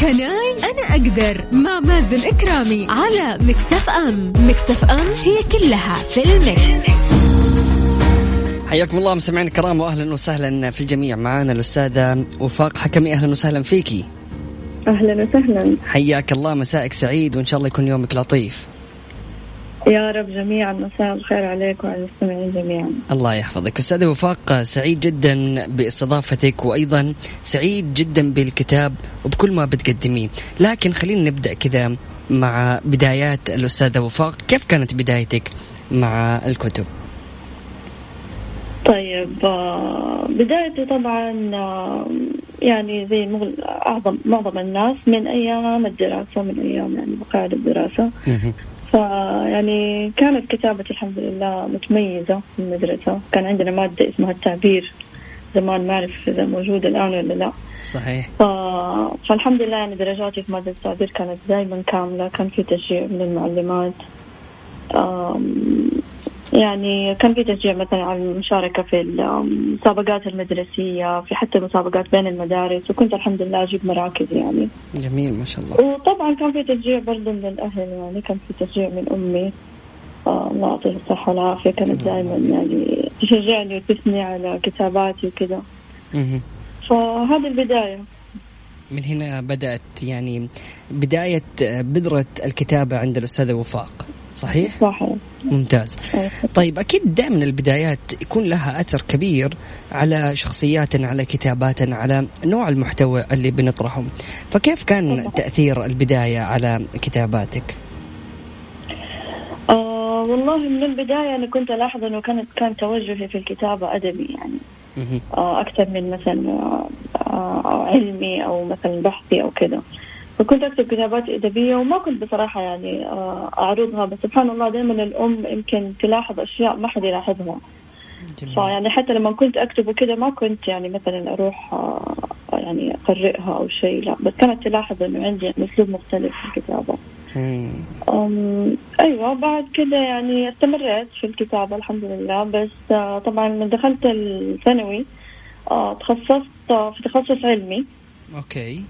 Can I أنا أقدر. مع مازن إكرامي على Mix FM Mix FM هي كلها في ال mix. حياكم الله مستمعينا الكرام واهلا وسهلا في الجميع. معنا الأستاذة وفاق حكمي. أهلا وسهلا فيكي. أهلا وسهلا. حياك الله مسائك سعيد وإن شاء الله يكون يومك لطيف. يا رب جميعا مساء الخير عليك وعلى المستمعين جميعا. الله يحفظك. استاذه وفاق سعيد جدا باستضافتك وأيضا سعيد جدا بالكتاب وبكل ما بتقدميه. لكن خلينا نبدأ كذا مع بدايات الأستاذة وفاق. كيف كانت بدايتك مع الكتب؟ طيب آه، بدايتي طبعا آه، يعني زي اعظم معظم الناس من أيام الدراسة من أيام يعني مقاعد الدراسة. فيعني كانت كتابتي الحمد لله متميزة في المدرسة كان عندنا مادة اسمها التعبير. زمان ما أعرف إذا موجودة الآن ولا لا. صحيح. ف... فالحمد لله يعني درجاتي في مادة التعبير كانت دائما كاملة. كان في تشجيع من المعلمات. يعني كان في تشجيع مثلا على المشاركة في المسابقات المدرسية في حتى المسابقات بين المدارس؟ وكنت الحمد لله أجيب مراكز يعني. جميل ما شاء الله. وطبعا كان في تشجيع برضه من الأهل يعني كان في تشجيع من أمي. آه، الله يعطيها الصحة والعافية. كانت دائما يعني تشجعني وتثني على كتاباتي وكذا فهذه البداية. من هنا بدأت يعني بداية بذرة الكتابة عند الأستاذة وفاق. صحيح؟ صحيح. ممتاز. طيب أكيد دائما البدايات يكون لها أثر كبير على شخصياتنا على كتاباتنا على نوع المحتوى اللي بنطرحه فكيف كان تأثير البداية على كتاباتك؟ آه والله من البداية أنا كنت ألاحظ أنه كانت كان توجهي في الكتابة أدبي يعني. آه أكثر من مثلا آه علمي أو مثلا بحثي أو كذا فكنت أكتب كتابات أدبية وما كنت بصراحة يعني آه، أعرضها بس سبحان الله دائما الأم يمكن تلاحظ أشياء ما حد يلاحظها. فيعني حتى لما كنت أكتب وكذا ما كنت يعني مثلا أروح آه، يعني أقرئها أو شيء لا بس كانت تلاحظ إنه عندي يعني أسلوب مختلف في الكتابة. أم أيوة بعد كده يعني استمريت في الكتابة الحمد لله بس آه، طبعا من دخلت الثانوي تخصصت في تخصص علمي. أوكي.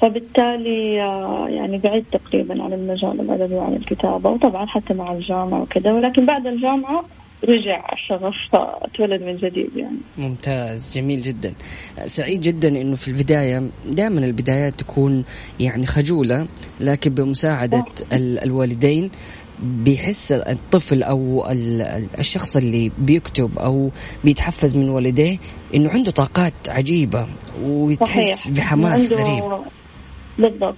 فبالتالي آه، يعني بعيد تقريبا عن المجال الأدبي وعن الكتابة وطبعا حتى مع الجامعة وكذا ولكن بعد الجامعة رجع الشغف اتولد من جديد يعني. ممتاز جميل جدا. سعيد جدا إنه في البداية دائما البدايات تكون يعني خجولة لكن بمساعدة الوالدين بيحس الطفل أو الشخص اللي بيكتب أو بيتحفز من والديه إنه عنده طاقات عجيبة ويتحس بحماس غريب. بالضبط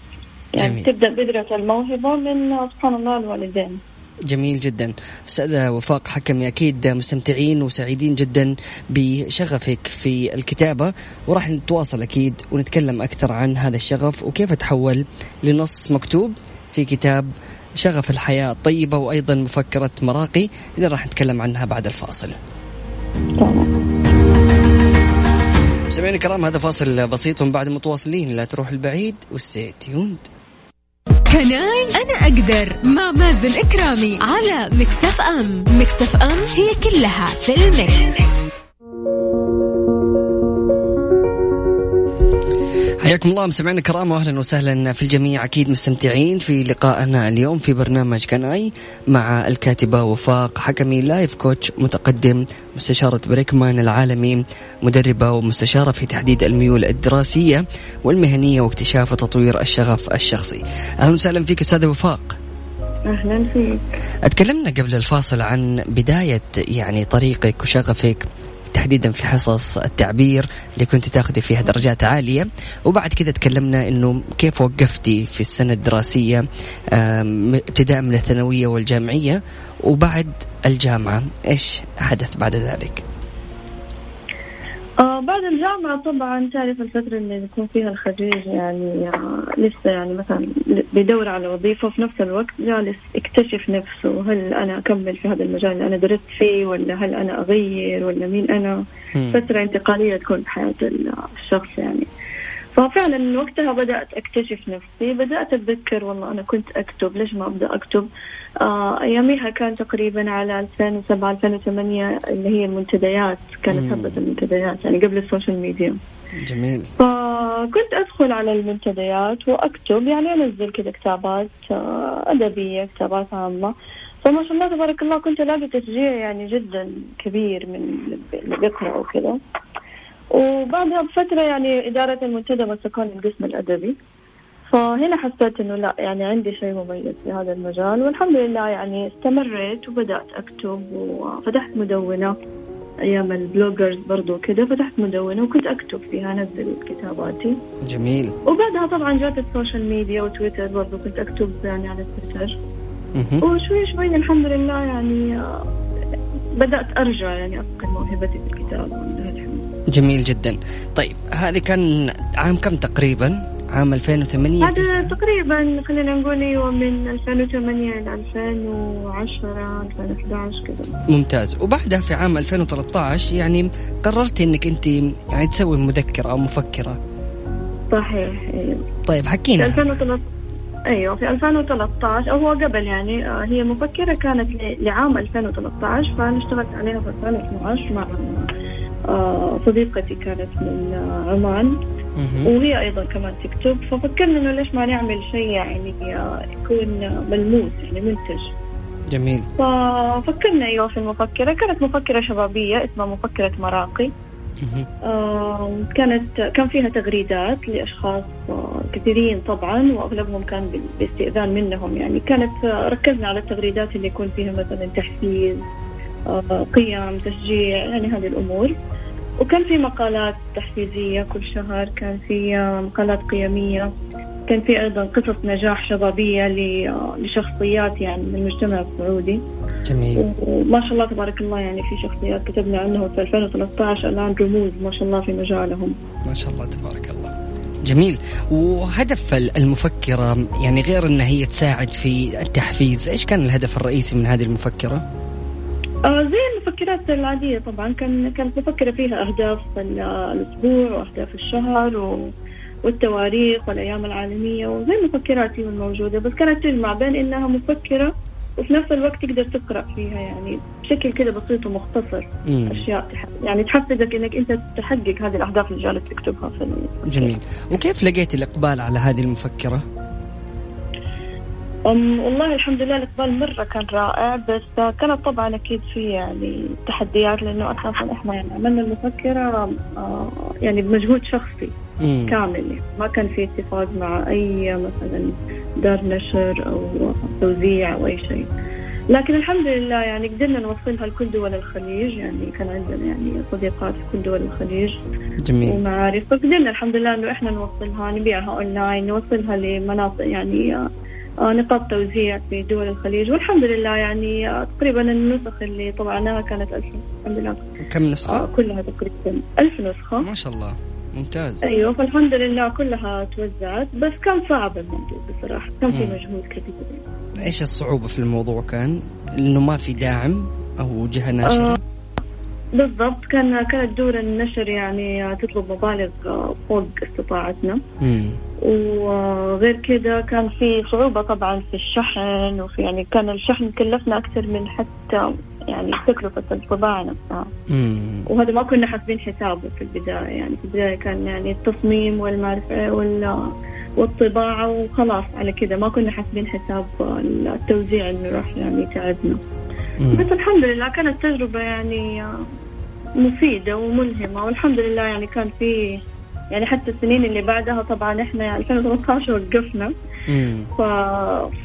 يعني جميل. تبدأ بذره الموهبة من سبحان الله الوالدين جميل جدا استاذه وفاق حكمي أكيد مستمتعين وسعيدين جدا بشغفك في الكتابة وراح نتواصل أكيد ونتكلم أكثر عن هذا الشغف وكيف تحول لنص مكتوب في كتاب شغف الحياة الطيبة وأيضا مفكرة مراقي اللي راح نتكلم عنها بعد الفاصل. طبعا. مستمعينا الكرام هذا فاصل بسيط ومن بعد متواصلين. لا تروح البعيد و stay tuned. Can I أنا أقدر مع مازن إكرامي على Mix FM. Mix FM هي كلها في ال mix. حياكم الله مستمعينا الكرام واهلا وسهلا في الجميع أكيد مستمتعين في لقائنا اليوم في برنامج Can I مع الكاتبة وفاق حكمي life coach متقدم مستشارة بيركمان العالمي مدربة ومستشارة في تحديد الميول الدراسية والمهنية واكتشاف وتطوير الشغف الشخصي. أهلا وسهلا فيك أستاذة وفاق. أهلا فيك. اتكلمنا قبل الفاصل عن بداية يعني طريقك وشغفك تحديدا في حصص التعبير اللي كنت تاخذي فيها درجات عالية وبعد كذا تكلمنا إنه كيف وقفتي في السنة الدراسية ابتداء من الثانوية والجامعية وبعد الجامعة إيش حدث بعد ذلك؟ آه بعد الجامعة طبعا تعرف الفترة اللي بيكون فيها الخريج يعني آه لسه يعني مثلا بيدور على وظيفة في نفس الوقت جالس يكتشف نفسه هل أنا أكمل في هذا المجال اللي أنا درست فيه ولا هل أنا أغير ولا مين أنا؟ فترة انتقالية تكون بحياة الشخص يعني. ففعلا وقتها بدأت أكتشف نفسي بدأت أتذكر والله أنا كنت أكتب ليش ما أبدأ أكتب؟ آه أياميها كان تقريبا على 2007 2008 اللي هي المنتديات كانت هبة المنتديات يعني قبل السوشيال ميديا. جميل. فكنت أدخل على المنتديات وأكتب يعني أنزل كذا كتابات آه أدبية كتابات عامة. فما شاء الله تبارك الله كنت ألاقي تشجيع يعني جدا كبير من اللي بيقرأوا كذا وبعدها بفترة يعني إدارة المنتدى مسكوني القسم الأدبي. فهنا حسيت إنه لا يعني عندي شيء مميز في هذا المجال والحمد لله يعني استمريت وبدأت أكتب وفتحت مدونة أيام ال bloggers برضو كده فتحت مدونة وكنت أكتب فيها انزل كتاباتي جميل. وبعدها طبعا جات ال social media وتويتر برضو كنت أكتب يعني على تويتر. وشوي شوي الحمد لله يعني بدأت أرجع يعني أفقد موهبتي في الكتابة جميل جدا. طيب هذه كان عام كم تقريبا؟ عام 2008 هذا تقريبا خلينا نقول أيوه من 2008 ل 2010 2011 كذا. ممتاز. وبعدها في عام 2013 يعني قررتي إنك أنت يعني تسوي مذكرة أو مفكرة. صحيح أيوه طيب حكينا. في 2013 أيوه في 2013 أو هو قبل يعني آه، هي مفكرة كانت لعام 2013 فأنا اشتغلت عليها في 2012 مع صديقتي كانت من آه، عمان. وهي أيضا كمان تكتب ففكرنا إنه ليش ما نعمل شيء يعني يكون ملموس يعني منتج. جميل. ففكرنا أيوه في المفكرة. كانت مفكرة شبابية اسمها مفكرة مراقي. كانت كان فيها تغريدات لأشخاص آه، كثيرين طبعا وأغلبهم كان باستئذان منهم. يعني كانت ركزنا على التغريدات اللي يكون فيها مثلا تحفيز قيم تشجيع يعني هذه الأمور. وكان في مقالات تحفيزية كل شهر كان في مقالات قيمية. كان في أيضا قصص نجاح شبابية لشخصيات يعني من المجتمع السعودي. جميل. وما شاء الله تبارك الله يعني في شخصيات كتبنا عنهم في 2013 الآن رموز ما شاء الله في مجالهم. ما شاء الله تبارك الله. جميل. وهدف المفكرة يعني غير أنها هي تساعد في التحفيز إيش كان الهدف الرئيسي من هذه المفكرة؟ آه زي المفكرات العادية طبعا كان كانت مفكرة فيها أهداف الأسبوع وأهداف الشهر و... والتواريخ والأيام العالمية وزي المفكرات الموجودة بس كانت تجمع بين إنها مفكرة وفي نفس الوقت تقدر تقرأ فيها يعني بشكل كده بسيط ومختصر مم. أشياء تح... يعني تحفزك إنك أنت تحقق هذه الأهداف اللي جالس تكتبها في جميل وكيف لقيت الإقبال على هذه المفكرة؟ أم والله الحمد لله الإقبال مرة كان رائع بس كانت طبعا أكيد في يعني تحديات لأنه أساسا إحنا يعني عملنا المفكرة آه، يعني بمجهود شخصي مم. كامل يعني ما كان في اتفاق مع أي مثلا دار نشر أو توزيع أو أي شيء لكن الحمد لله يعني قدرنا نوصلها لكل دول الخليج يعني كان عندنا يعني صديقات في كل دول الخليج جميل ومعارف فقدرنا الحمد لله إنه إحنا نوصلها نبيعها أونلاين نوصلها لمناطق يعني آه، نقاط توزيع في دول الخليج. والحمد لله يعني آه، تقريبا النسخ اللي طبعناها كانت ألف الحمد لله. كم نسخة؟ آه كلها تقريبا ألف نسخة. ما شاء الله. ممتاز. أيوه فالحمد لله كلها توزعت. بس كان صعب الموضوع بصراحة. كان في مجهود كبير. إيش الصعوبة في الموضوع كان؟ إنه ما في داعم أو جهة ناشرة؟ آه بالضبط كان كانت دور النشر يعني تطلب مبالغ فوق استطاعتنا. وغير كذا كان في صعوبة طبعا في الشحن وفي يعني كان الشحن كلفنا أكثر من حتى يعني تكلفة الطباعة نفسها. وهذا ما كنا حاسبين حسابه في البداية. يعني في البداية كان يعني التصميم والمعرفة وال والطباعة وخلاص. على كذا ما كنا حاسبين حساب التوزيع انه راح يعني يتعبنا بس الحمد لله كانت تجربة يعني مفيدة وملهمة والحمد لله يعني كان في يعني حتى السنين اللي بعدها طبعا إحنا 2013 وقفنا. ف...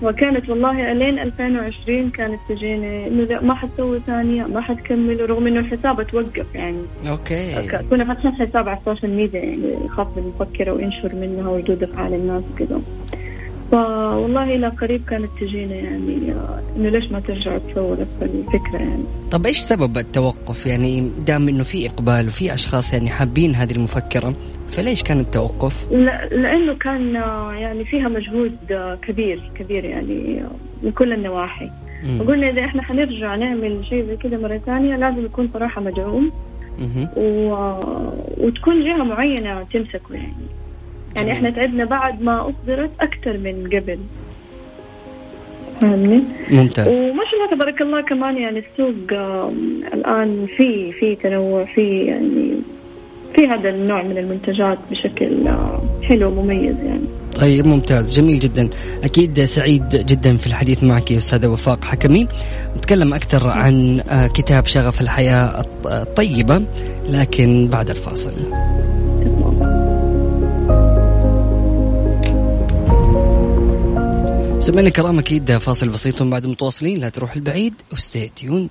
فكانت والله الين 2020 كانت تجيني إنه لا ما حتسوي ثانية ما حتكمل رغم إنه الحساب توقف يعني. okay. كنا فاتحين حساب على ال social media يعني يخاف من المفكره وينشر منها وردود أفعال الناس وكذا. فوالله إلى قريب كانت تجينا يعني إنه ليش ما ترجع نفس الفكرة يعني. طب إيش سبب التوقف يعني دام إنه في إقبال وفي أشخاص يعني حابين هذه المفكرة فليش كان التوقف؟ لا لأنه كان يعني فيها مجهود كبير كبير يعني من كل النواحي. وقلنا إذا إحنا حنرجع نعمل شيء زي كذا مرة ثانية لازم يكون صراحة مدعوم و... وتكون جهة معينة تمسكه يعني. يعني إحنا تعبنا بعد ما أصدرت أكثر من قبل. فاهمني؟ ممتاز. وما شاء الله تبارك الله كمان يعني السوق الآن في في تنوع في يعني في هذا النوع من المنتجات بشكل حلو ومميز يعني. طيب ممتاز. جميل جدا. أكيد سعيد جدا في الحديث معك يا أستاذة وفاق حكمي. نتكلم أكثر عن آه، كتاب شغف الحياة الطيبة لكن بعد الفاصل. سمعنا الكرام أكيد فاصل بسيط بعد متواصلين. لا تروح البعيد و stay tuned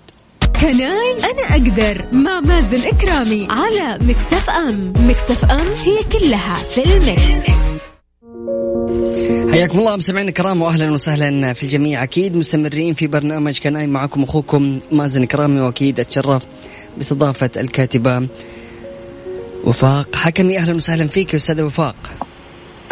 Can I أنا أقدر مع مازن إكرامي على Mix FM Mix FM هي كلها في ال mix. حياكم الله. مستمعينا الكرام واهلا وسهلا في الجميع. أكيد مستمرين في برنامج Can I معكم أخوكم مازن كرامي وأكيد أتشرف باستضافة الكاتبة وفاق حكمي. أهلا وسهلا فيك أستاذة وفاق.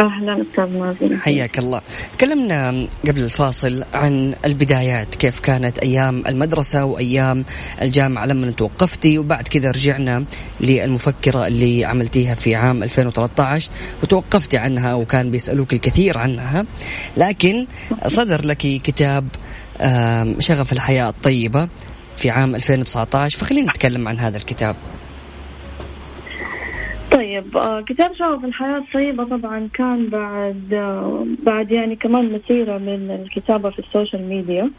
أهلا أستاذ مازن. حياك الله. تكلمنا قبل الفاصل عن البدايات كيف كانت أيام المدرسة وأيام الجامعة لما توقفتي وبعد كذا رجعنا للمفكرة اللي عملتيها في عام 2013 وتوقفتي عنها وكان بيسألوك الكثير عنها. لكن صدر لك كتاب شغف الحياة الطيبة في عام 2019 فخلينا نتكلم عن هذا الكتاب. طيب آه كتاب شغف الحياة الطيبة طبعا كان بعد آه بعد يعني كمان مسيرة من الكتابة في ال social media.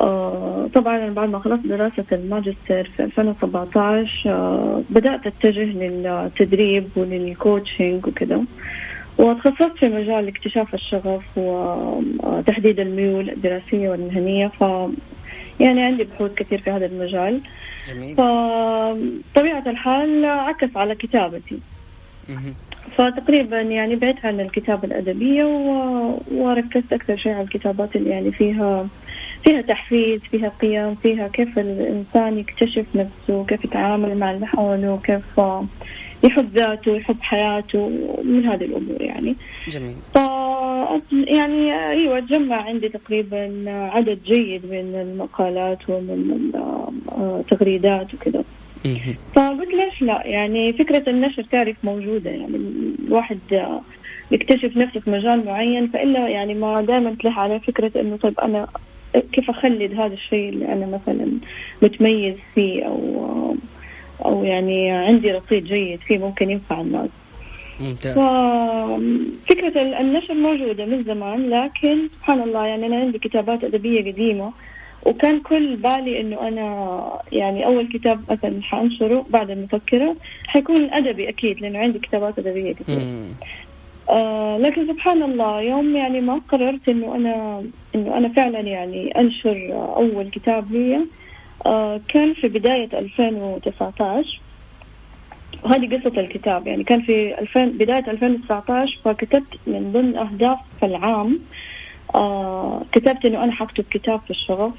آه طبعا بعد ما خلصت دراسة الماجستير في 2017 آه بدأت أتجه للتدريب ولل coaching وكذا وتخصصت في مجال اكتشاف الشغف وتحديد الميول الدراسية والمهنية. ف يعني عندي بحوث كثير في هذا المجال. جميل. فطبيعة الحال عكس على كتابتي. فتقريبا يعني بعدت عن الكتابة الأدبية و... وركزت أكثر شيء على الكتابات اللي يعني فيها فيها تحفيز فيها قيم فيها كيف الإنسان يكتشف نفسه كيف يتعامل مع اللي حوله كيف يحب ذاته يحب حياته من هذه الأمور يعني. جميل. ف يعني إيوه تجمع عندي تقريبا عدد جيد من المقالات ومن التغريدات وكذا. فقلت ليش لا؟ يعني فكرة النشر تعرف موجودة. يعني الواحد يكتشف نفسه في مجال معين فإلا يعني ما دائما تلح على فكرة إنه طيب أنا كيف أخلد هذا الشيء اللي أنا مثلا متميز فيه أو أو يعني عندي رصيد جيد فيه ممكن ينفع الناس. ممتاز. فكرة النشر موجودة من زمان لكن سبحان الله يعني أنا عندي كتابات أدبية قديمة وكان كل بالي إنه أنا يعني أول كتاب مثلا حأنشره بعد المفكره حيكون أدبي أكيد لأنه عندي كتابات أدبية كثير. آه لكن سبحان الله يوم يعني ما قررت إنه أنا إنه أنا فعلا يعني أنشر أول كتاب لي آه كان في بداية 2019 وهذه قصة الكتاب. يعني كان في 2000 بداية 2019 فكتبت من ضمن أهداف العام آه كتبت إنه أنا حكتب كتاب في الشغف.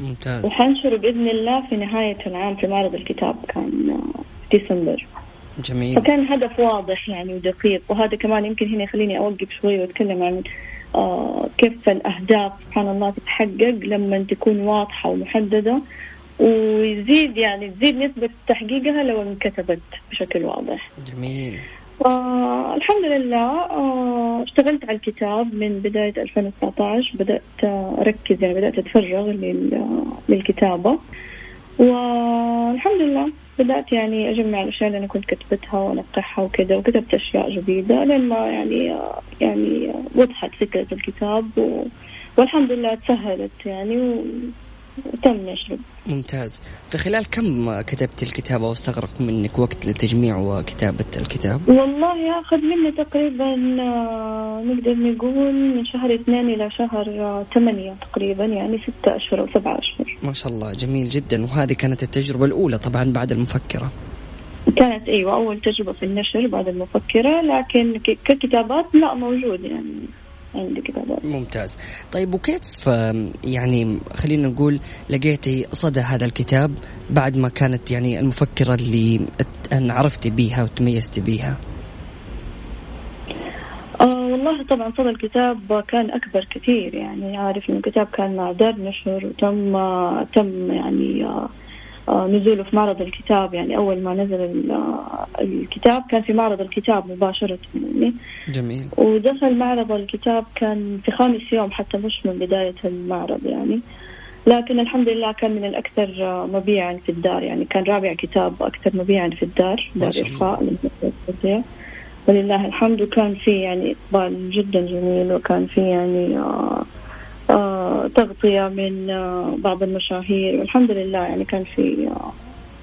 ممتاز. وحنشره بإذن الله في نهاية العام في معرض الكتاب كان في ديسمبر. جميل. فكان هدف واضح يعني ودقيق وهذا كمان يمكن هنا يخليني أوقف شوي وأتكلم عن آه كيف الأهداف سبحان الله تتحقق لما تكون واضحة ومحددة. ويزيد يعني تزيد نسبة تحقيقها لو انكتبت بشكل واضح. جميل. الحمد لله آه، اشتغلت على الكتاب من بداية 2019 بدأت أركز يعني بدأت أتفرغ للكتابة. والحمد لله بدأت يعني أجمع الأشياء اللي أنا كنت كتبتها وأنقحها وكذا وكتبت أشياء جديدة لين ما يعني يعني وضحت فكرة الكتاب و... والحمد لله تسهلت يعني وتم نشره. ممتاز. في خلال كم كتبت الكتاب أو استغرق منك وقت لتجميع وكتابة الكتاب. والله ياخذ مني تقريبا آه، نقدر نقول من شهر اثنين إلى شهر آه، ثمانية تقريبا يعني ستة أشهر أو سبعة أشهر. ما شاء الله جميل جدا. وهذه كانت التجربة الأولى طبعا بعد المفكرة. كانت أيوه أول تجربة في النشر بعد المفكرة لكن ككتابات لا موجود يعني. عندي كتابات ممتاز. طيب وكيف يعني خلينا نقول لقيتي صدى هذا الكتاب بعد ما كانت يعني المفكرة اللي عرفتي بيها وتميزتي بيها؟ آه والله طبعا صدى الكتاب كان أكبر كثير يعني عارف إنه الكتاب كان مع دار نشر وتم تم يعني آه آه، نزوله في معرض الكتاب يعني أول ما نزل آه، الكتاب كان في معرض الكتاب مباشرة. يعني جميل. ودخل معرض الكتاب كان في خامس يوم حتى مش من بداية المعرض يعني. لكن الحمد لله كان من الأكثر آه، مبيعا في الدار. يعني كان رابع كتاب أكثر مبيعا في الدار دار إرخاء ولله الحمد وكان في يعني إقبال جدا جميل وكان في يعني آه آه تغطية من آه بعض المشاهير. والحمد لله يعني كان في آه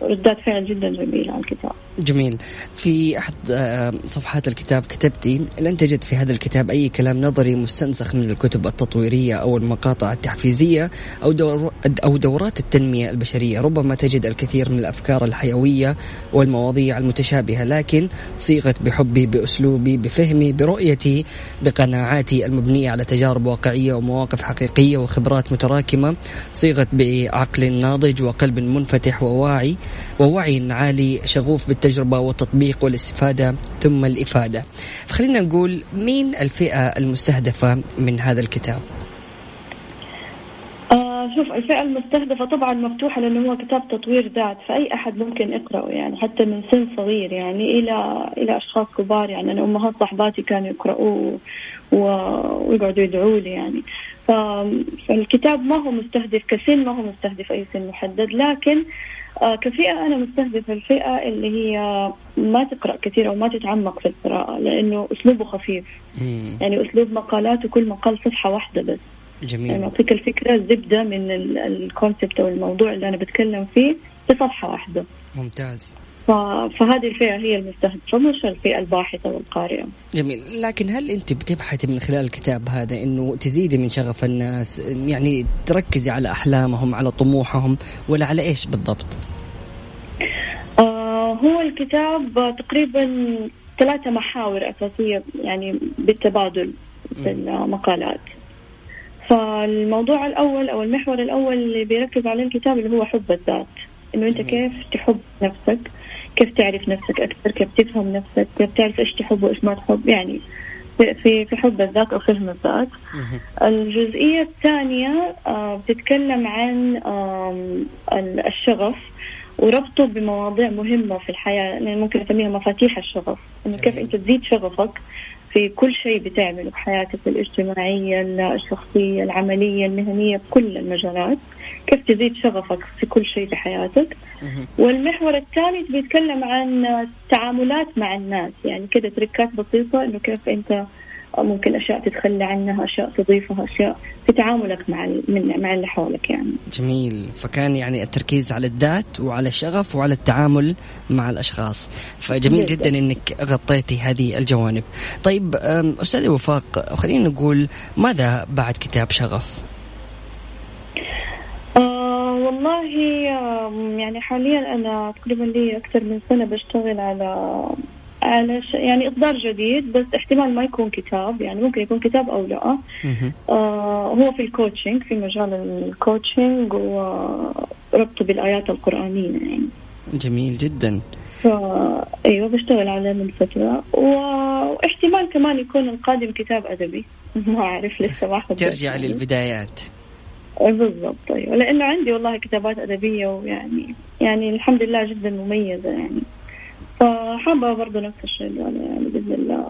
ردات فعل جدا جميلة على الكتاب. جميل. في أحد آه، صفحات الكتاب كتبتي لن تجد في هذا الكتاب أي كلام نظري مستنسخ من الكتب التطويرية أو المقاطع التحفيزية أو, دور أو دورات التنمية البشرية. ربما تجد الكثير من الأفكار الحيوية والمواضيع المتشابهة لكن صيغت بحبي بأسلوبي بفهمي برؤيتي بقناعاتي المبنية على تجارب واقعية ومواقف حقيقية وخبرات متراكمة. صيغت بعقل ناضج وقلب منفتح وواعي ووعي عالي شغوف بالتجربة والتطبيق والاستفادة ثم الإفادة. فخلينا نقول مين الفئة المستهدفة من هذا الكتاب؟ آه شوف الفئة المستهدفة طبعا مفتوحة لأنه هو كتاب تطوير ذات فأي أحد ممكن يقرأه يعني حتى من سن صغير يعني إلى إلى أشخاص كبار يعني. أنا أمهات صاحباتي كانوا يقرأوه ويقعدوا يدعوا لي يعني. فالكتاب ما هو مستهدف كسن ما هو مستهدف أي سن محدد. لكن آه كفئة أنا مستهدفة الفئة اللي هي ما تقرأ كثير أو ما تتعمق في القراءة لأنه أسلوبه خفيف. مم. يعني أسلوب مقالاته كل مقال صفحة واحدة بس. جميل. يعني أعطيك الفكرة زبدة من الكونسبت أو الموضوع اللي أنا بتكلم فيه في صفحة واحدة. ممتاز. فهذه الفئة هي المستهدفة مش الفئة الباحثة والقارئة. جميل. لكن هل أنت بتبحثي من خلال الكتاب هذا أنه تزيدي من شغف الناس يعني تركزي على أحلامهم على طموحهم ولا على إيش بالضبط؟ آه هو الكتاب تقريبا ثلاثة محاور أساسية يعني بالتبادل في المقالات. فالموضوع الأول أو المحور الأول اللي بيركز عليه الكتاب اللي هو حب الذات. إنه أنت كيف تحب نفسك كيف تعرف نفسك أكثر كيف تفهم نفسك كيف تعرف إيش تحب وإيش ما تحب يعني في في حب الذات أو فهم الذات. الجزئية الثانية آه، بتتكلم عن الشغف وربطه بمواضيع مهمة في الحياة يعني ممكن أسميها مفاتيح الشغف. إنه كيف أنت تزيد شغفك في كل شيء بتعمله في حياتك الاجتماعية الشخصية العملية المهنية بكل المجالات. كيف تزيد شغفك في كل شيء في حياتك والمحور الثالث بيتكلم عن التعاملات مع الناس. يعني كده تركات بسيطة إنه كيف أنت ممكن أشياء تتخلى عنها أشياء تضيفها أشياء في تعاملك مع مع اللي حولك يعني. جميل. فكان يعني التركيز على الذات وعلى الشغف وعلى التعامل مع الأشخاص. فجميل جدا, جدا إنك غطيتي هذه الجوانب. طيب أستاذ وفاق خلينا نقول ماذا بعد كتاب شغف؟ آه والله يعني حاليا أنا تقريبا لي أكثر من سنة بشتغل على على ش... يعني إصدار جديد بس احتمال ما يكون كتاب يعني ممكن يكون كتاب أو لا. آه هو في ال coaching في مجال ال coaching وربطه بالآيات القرآنية يعني. جميل جدا. فا أيوه بشتغل عليه من فترة. واحتمال كمان يكون القادم كتاب أدبي. ما أعرف لسه ما ترجع. للبدايات. بالضبط أيوه. لأنه عندي والله كتابات أدبية ويعني يعني الحمد لله جدا مميزة يعني. فحابة برضه نفس الشيء يعني بإذن الله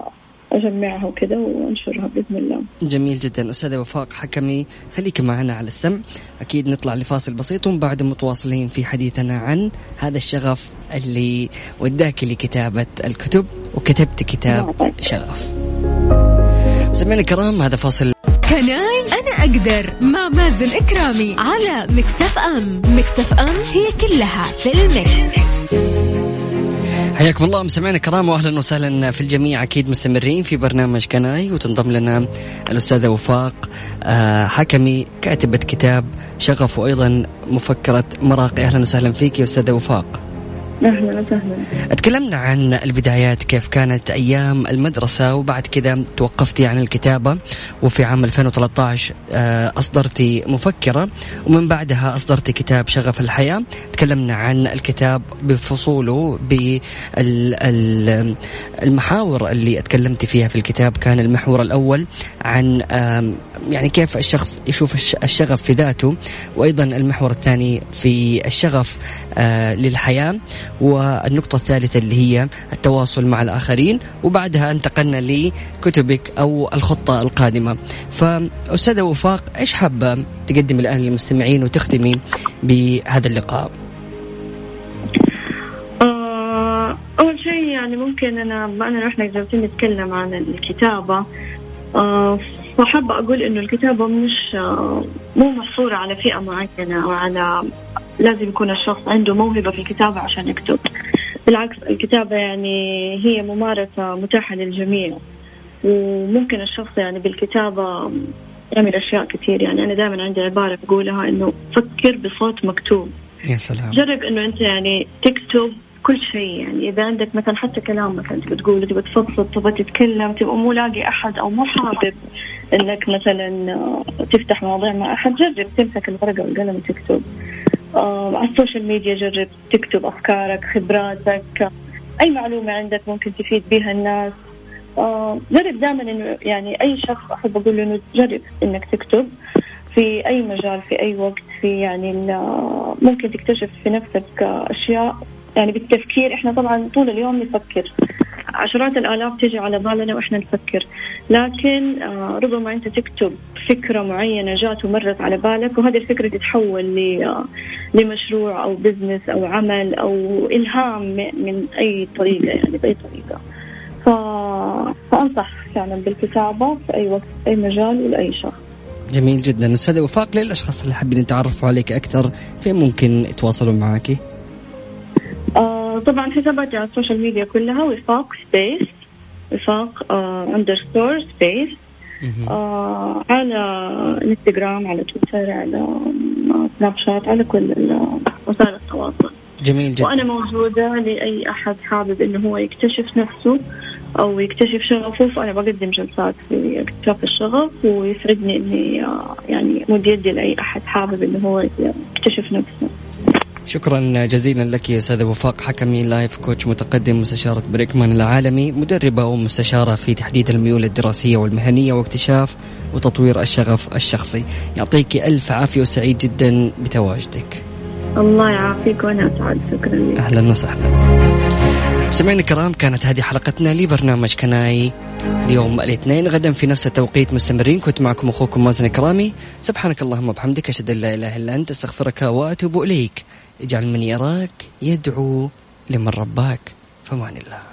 أجمعها وكذا وأنشرها بإذن الله. جميل جدا. أستاذة وفاق حكمي خليك معنا على السمع. أكيد نطلع لفاصل بسيط وبعد متواصلين في حديثنا عن هذا الشغف اللي وداك لكتابة الكتب وكتبت كتاب نعم. شغف. سمعنا الكرام هذا فاصل. Can I أنا أقدر مع مازن إكرامي على Mix FM. Mix FM هي كلها في ال mix. حياكم الله مستمعينا الكرام واهلا وسهلا في الجميع. أكيد مستمرين في برنامج كناي وتنضم لنا الأستاذة وفاق آه، حكمي كاتبة كتاب شغف وأيضا مفكرة مراقي. أهلا وسهلا فيك يا أستاذة وفاق. أهلا وسهلا. تكلمنا عن البدايات كيف كانت أيام المدرسة وبعد كذا توقفتي عن الكتابة وفي عام 2013 آه، أصدرتي مفكرة ومن بعدها أصدرتي كتاب شغف الحياة. تكلمنا عن الكتاب بفصوله بالمحاور اللي اتكلمتي فيها في الكتاب كان المحور الأول عن يعني كيف الشخص يشوف الشغف في ذاته وأيضا المحور الثاني في الشغف آه، للحياة. والنقطة الثالثة اللي هي التواصل مع الآخرين وبعدها انتقلنا لكتبك أو الخطة القادمة. فأستاذة وفاق إيش حابة تقدم الآن للمستمعين وتختمي بهذا اللقاء؟ آه، أول شيء يعني ممكن أنا بما أننا إحنا جالسين نتكلم عن الكتابة آه، فحابة أقول إنه الكتابة مش مو محصورة على فئة معينة أو على لازم يكون الشخص عنده موهبة في الكتابة عشان يكتب. بالعكس الكتابة يعني هي ممارسة متاحة للجميع وممكن الشخص يعني بالكتابة يعمل أشياء كثير يعني أنا دائما عندي عبارة بقولها إنه فكر بصوت مكتوب. يا سلام. جرب إنه أنت يعني تكتب كل شيء يعني. إذا عندك مثلا حتى كلام مثلا تبغى تقول تبغى تفضفض تبغى تتكلم تبغى مو لاقي أحد أو مو حابب إنك مثلا تفتح مواضيع مع أحد جرب تمسك الورقة والقلم وتكتب آه على ال social media جرب تكتب أفكارك خبراتك. أي معلومة عندك ممكن تفيد بها الناس. آه جرب دائما إنه يعني أي شخص أحب أقول له إنه جرب إنك تكتب في أي مجال في أي وقت في يعني ممكن تكتشف في نفسك أشياء يعني بالتفكير إحنا طبعا طول اليوم نفكر. عشرات الآلاف تجي على بالنا وإحنا نفكر. لكن آه، ربما أنت تكتب فكرة معينة جات ومرت على بالك وهذه الفكرة تتحول آه، لمشروع أو بزنس أو عمل أو إلهام من أي طريقة يعني بأي طريقة. ف... فأنصح فعلا بالكتابة في أي وقت في أي مجال ولأي شخص. جميل جدا. أستاذ وفاق للأشخاص اللي حابين يتعرفوا عليك أكثر فين ممكن يتواصلوا معك؟ آه طبعا حساباتي على ال social media كلها وفاق space وفاق underscore space على انستغرام على تويتر على سناب شات على كل وسائل التواصل. جميل جدا. وأنا موجودة لأي أحد حابب إنه هو يكتشف نفسه أو يكتشف شغفه فأنا بقدم جلسات في اكتشاف الشغف ويسعدني إني آه، يعني مد يدي لأي أحد حابب إنه هو يكتشف نفسه. شكرا جزيلا لك يا استاذه وفاق حكمي life coach متقدم مستشاره بيركمان العالمي مدربه ومستشاره في تحديد الميول الدراسية والمهنية واكتشاف وتطوير الشغف الشخصي. يعطيك ألف عافية وسعيد جدا بتواجدك. الله يعافيك وأنا أسعد شكرا لك. أهلا وسهلا. مستمعينا الكرام كانت هذه حلقتنا لبرنامج كناي اليوم الاثنين. غدا في نفس التوقيت مستمرين كنت معكم أخوكم مازن كرامي. سبحانك اللهم وبحمدك أشهد أن لا إله إلا أنت أستغفرك وأتوب إليك. اجعل من يراك يدعو لمن رباك فمان الله.